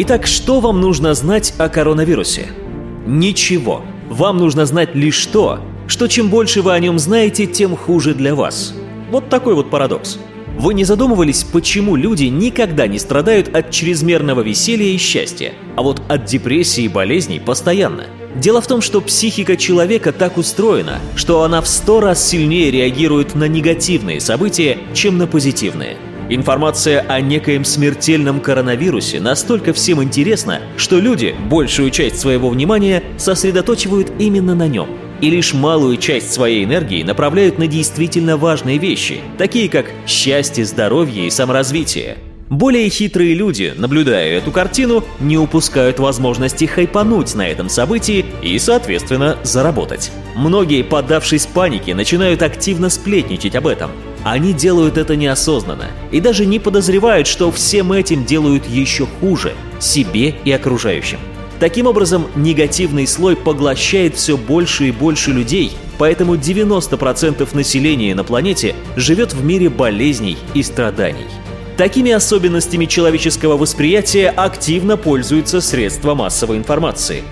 Итак, что вам нужно знать о коронавирусе? Ничего. Вам нужно знать лишь то, что чем больше вы о нем знаете, тем хуже для вас. Вот такой вот парадокс. Вы не задумывались, почему люди никогда не страдают от чрезмерного веселья и счастья, а вот от депрессии и болезней постоянно? Дело в том, что психика человека так устроена, что она в сто раз сильнее реагирует на негативные события, чем на позитивные. Информация о некоем смертельном коронавирусе настолько всем интересна, что люди большую часть своего внимания сосредоточивают именно на нем – и лишь малую часть своей энергии направляют на действительно важные вещи, такие как счастье, здоровье и саморазвитие. Более хитрые люди, наблюдая эту картину, не упускают возможности хайпануть на этом событии и, соответственно, заработать. Многие, поддавшись панике, начинают активно сплетничать об этом. Они делают это неосознанно и даже не подозревают, что всем этим делают еще хуже себе и окружающим. Таким образом, негативный слой поглощает все больше и больше людей, поэтому 90% населения на планете живет в мире болезней и страданий. Такими особенностями человеческого восприятия активно пользуются средства массовой информации.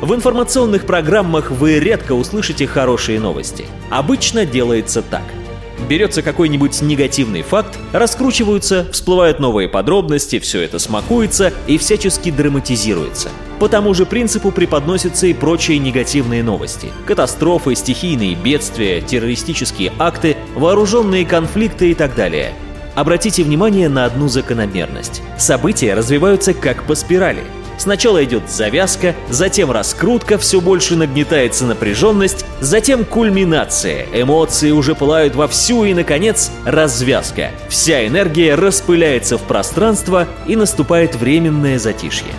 В информационных программах вы редко услышите хорошие новости. Обычно делается так – берется какой-нибудь негативный факт, раскручиваются, всплывают новые подробности, все это смакуется и всячески драматизируется. По тому же принципу преподносятся и прочие негативные новости. Катастрофы, стихийные бедствия, террористические акты, вооруженные конфликты и так далее. Обратите внимание на одну закономерность. События развиваются как по спирали. Сначала идет завязка, затем раскрутка, все больше нагнетается напряженность, затем кульминация, эмоции уже пылают вовсю и, наконец, развязка. Вся энергия распыляется в пространство и наступает временное затишье.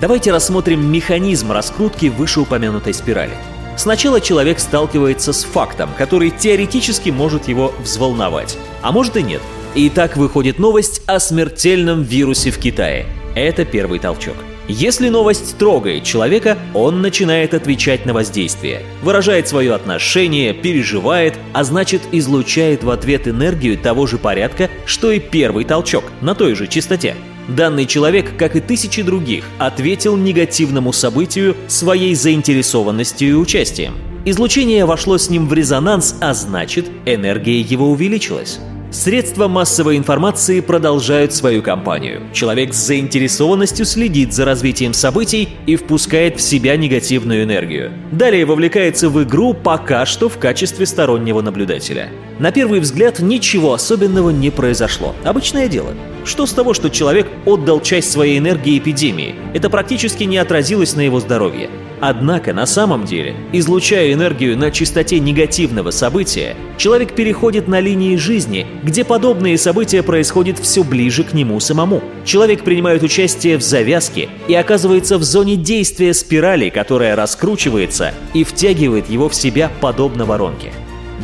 Давайте рассмотрим механизм раскрутки вышеупомянутой спирали. Сначала человек сталкивается с фактом, который теоретически может его взволновать, а может и нет. И так выходит новость о смертельном вирусе в Китае. Это первый толчок. Если новость трогает человека, он начинает отвечать на воздействие, выражает свое отношение, переживает, а значит излучает в ответ энергию того же порядка, что и первый толчок, на той же частоте. Данный человек, как и тысячи других, ответил негативному событию своей заинтересованностью и участием. Излучение вошло с ним в резонанс, а значит, энергия его увеличилась. Средства массовой информации продолжают свою кампанию. Человек с заинтересованностью следит за развитием событий и впускает в себя негативную энергию. Далее вовлекается в игру пока что в качестве стороннего наблюдателя. На первый взгляд ничего особенного не произошло. Обычное дело. Что с того, что человек отдал часть своей энергии эпидемии? Это практически не отразилось на его здоровье. Однако на самом деле, излучая энергию на частоте негативного события, человек переходит на линии жизни, где подобные события происходят все ближе к нему самому. Человек принимает участие в завязке и оказывается в зоне действия спирали, которая раскручивается и втягивает его в себя подобно воронке.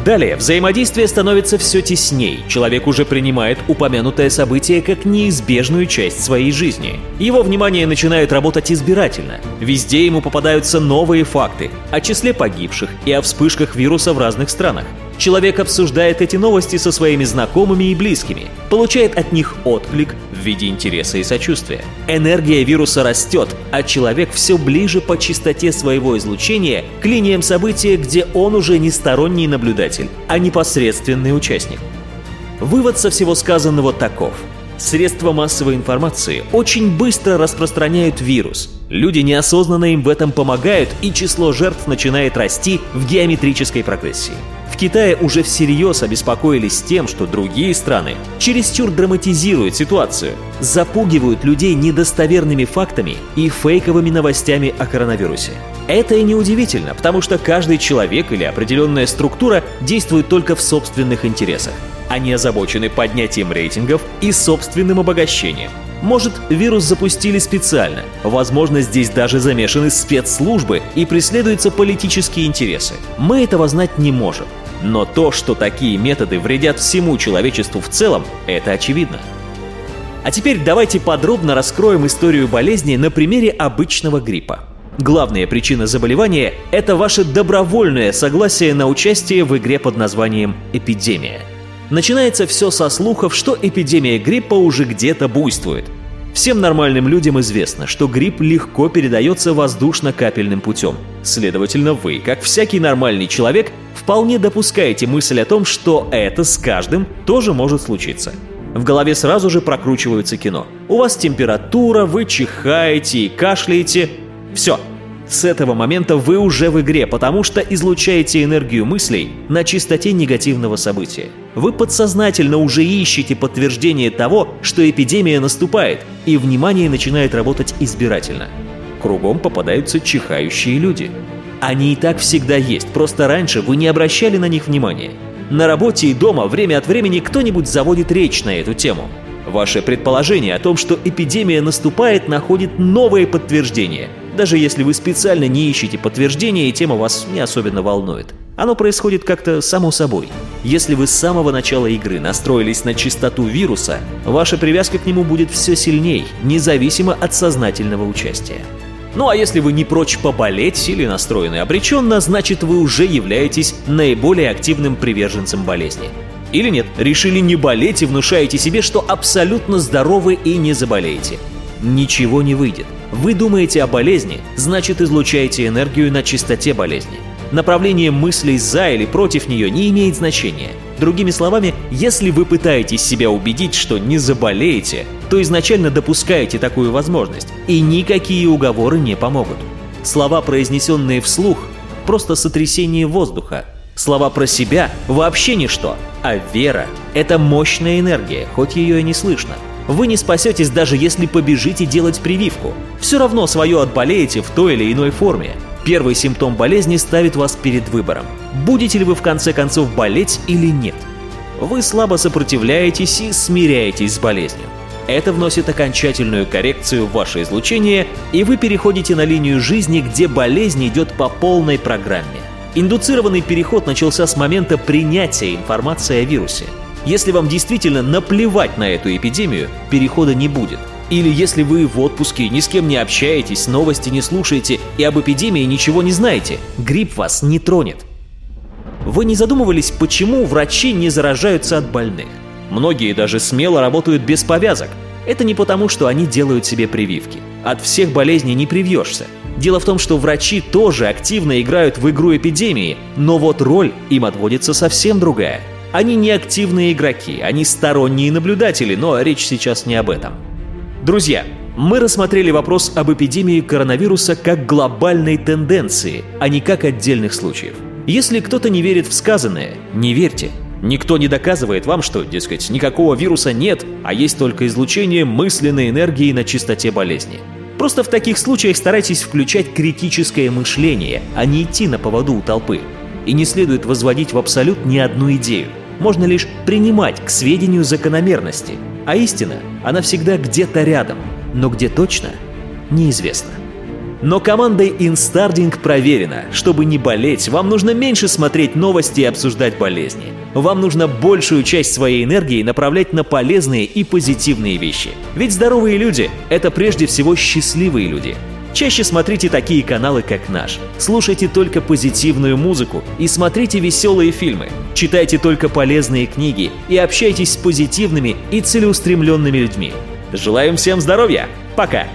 Далее взаимодействие становится все тесней. Человек уже принимает упомянутое событие как неизбежную часть своей жизни. Его внимание начинает работать избирательно. Везде ему попадаются новые факты о числе погибших и о вспышках вируса в разных странах. Человек обсуждает эти новости со своими знакомыми и близкими, получает от них отклик в виде интереса и сочувствия. Энергия вируса растет, а человек все ближе по частоте своего излучения к линиям события, где он уже не сторонний наблюдатель, а непосредственный участник. Вывод со всего сказанного таков. Средства массовой информации очень быстро распространяют вирус. Люди неосознанно им в этом помогают, и число жертв начинает расти в геометрической прогрессии. В Китае уже всерьез обеспокоились тем, что другие страны чересчур драматизируют ситуацию, запугивают людей недостоверными фактами и фейковыми новостями о коронавирусе. Это и неудивительно, потому что каждый человек или определенная структура действует только в собственных интересах. Они озабочены поднятием рейтингов и собственным обогащением. Может, вирус запустили специально. Возможно, здесь даже замешаны спецслужбы и преследуются политические интересы. Мы этого знать не можем. Но то, что такие методы вредят всему человечеству в целом, это очевидно. А теперь давайте подробно раскроем историю болезни на примере обычного гриппа. Главная причина заболевания – это ваше добровольное согласие на участие в игре под названием «Эпидемия». Начинается все со слухов, что эпидемия гриппа уже где-то буйствует. Всем нормальным людям известно, что грипп легко передается воздушно-капельным путем. Следовательно, вы, как всякий нормальный человек, вполне допускаете мысль о том, что это с каждым тоже может случиться. В голове сразу же прокручивается кино. У вас температура, вы чихаете и кашляете. Все, с этого момента вы уже в игре, потому что излучаете энергию мыслей на чистоте негативного события. Вы подсознательно уже ищете подтверждение того, что эпидемия наступает, и внимание начинает работать избирательно. Кругом попадаются чихающие люди. Они и так всегда есть, просто раньше вы не обращали на них внимания. На работе и дома время от времени кто-нибудь заводит речь на эту тему – Ваше предположение о том, что эпидемия наступает, находит новое подтверждение. Даже если вы специально не ищете подтверждения и тема вас не особенно волнует. Оно происходит как-то само собой. Если вы с самого начала игры настроились на чистоту вируса, ваша привязка к нему будет все сильней, независимо от сознательного участия. Ну а если вы не прочь поболеть или настроены обреченно, значит вы уже являетесь наиболее активным приверженцем болезни. Или нет, решили не болеть и внушаете себе, что абсолютно здоровы и не заболеете. Ничего не выйдет. Вы думаете о болезни, значит излучаете энергию на чистоте болезни. Направление мыслей за или против нее не имеет значения. Другими словами, если вы пытаетесь себя убедить, что не заболеете, то изначально допускаете такую возможность, и никакие уговоры не помогут. Слова, произнесенные вслух, просто сотрясение воздуха, Слова про себя вообще ничто, а вера — это мощная энергия, хоть ее и не слышно. Вы не спасетесь даже если побежите делать прививку. Все равно свое отболеете в той или иной форме. Первый симптом болезни ставит вас перед выбором. Будете ли вы в конце концов болеть или нет? Вы слабо сопротивляетесь и смиряетесь с болезнью. Это вносит окончательную коррекцию в ваше излучение, и вы переходите на линию жизни, где болезнь идет по полной программе. Индуцированный переход начался с момента принятия информации о вирусе. Если вам действительно наплевать на эту эпидемию, перехода не будет. Или если вы в отпуске, ни с кем не общаетесь, новости не слушаете и об эпидемии ничего не знаете, грипп вас не тронет. Вы не задумывались, почему врачи не заражаются от больных? Многие даже смело работают без повязок. Это не потому, что они делают себе прививки. От всех болезней не привьешься. Дело в том, что врачи тоже активно играют в игру эпидемии, но вот роль им отводится совсем другая. Они не активные игроки, они сторонние наблюдатели, но речь сейчас не об этом. Друзья, мы рассмотрели вопрос об эпидемии коронавируса как глобальной тенденции, а не как отдельных случаев. Если кто-то не верит в сказанное, не верьте. Никто не доказывает вам, что, дескать, никакого вируса нет, а есть только излучение мысленной энергии на чистоте болезни. Просто в таких случаях старайтесь включать критическое мышление, а не идти на поводу у толпы. И не следует возводить в абсолют ни одну идею. Можно лишь принимать к сведению закономерности. А истина, она всегда где-то рядом, но где точно, неизвестно. Но командой Instarding проверено. Чтобы не болеть, вам нужно меньше смотреть новости и обсуждать болезни. Вам нужно большую часть своей энергии направлять на полезные и позитивные вещи. Ведь здоровые люди — это прежде всего счастливые люди. Чаще смотрите такие каналы, как наш. Слушайте только позитивную музыку и смотрите веселые фильмы. Читайте только полезные книги и общайтесь с позитивными и целеустремленными людьми. Желаем всем здоровья! Пока!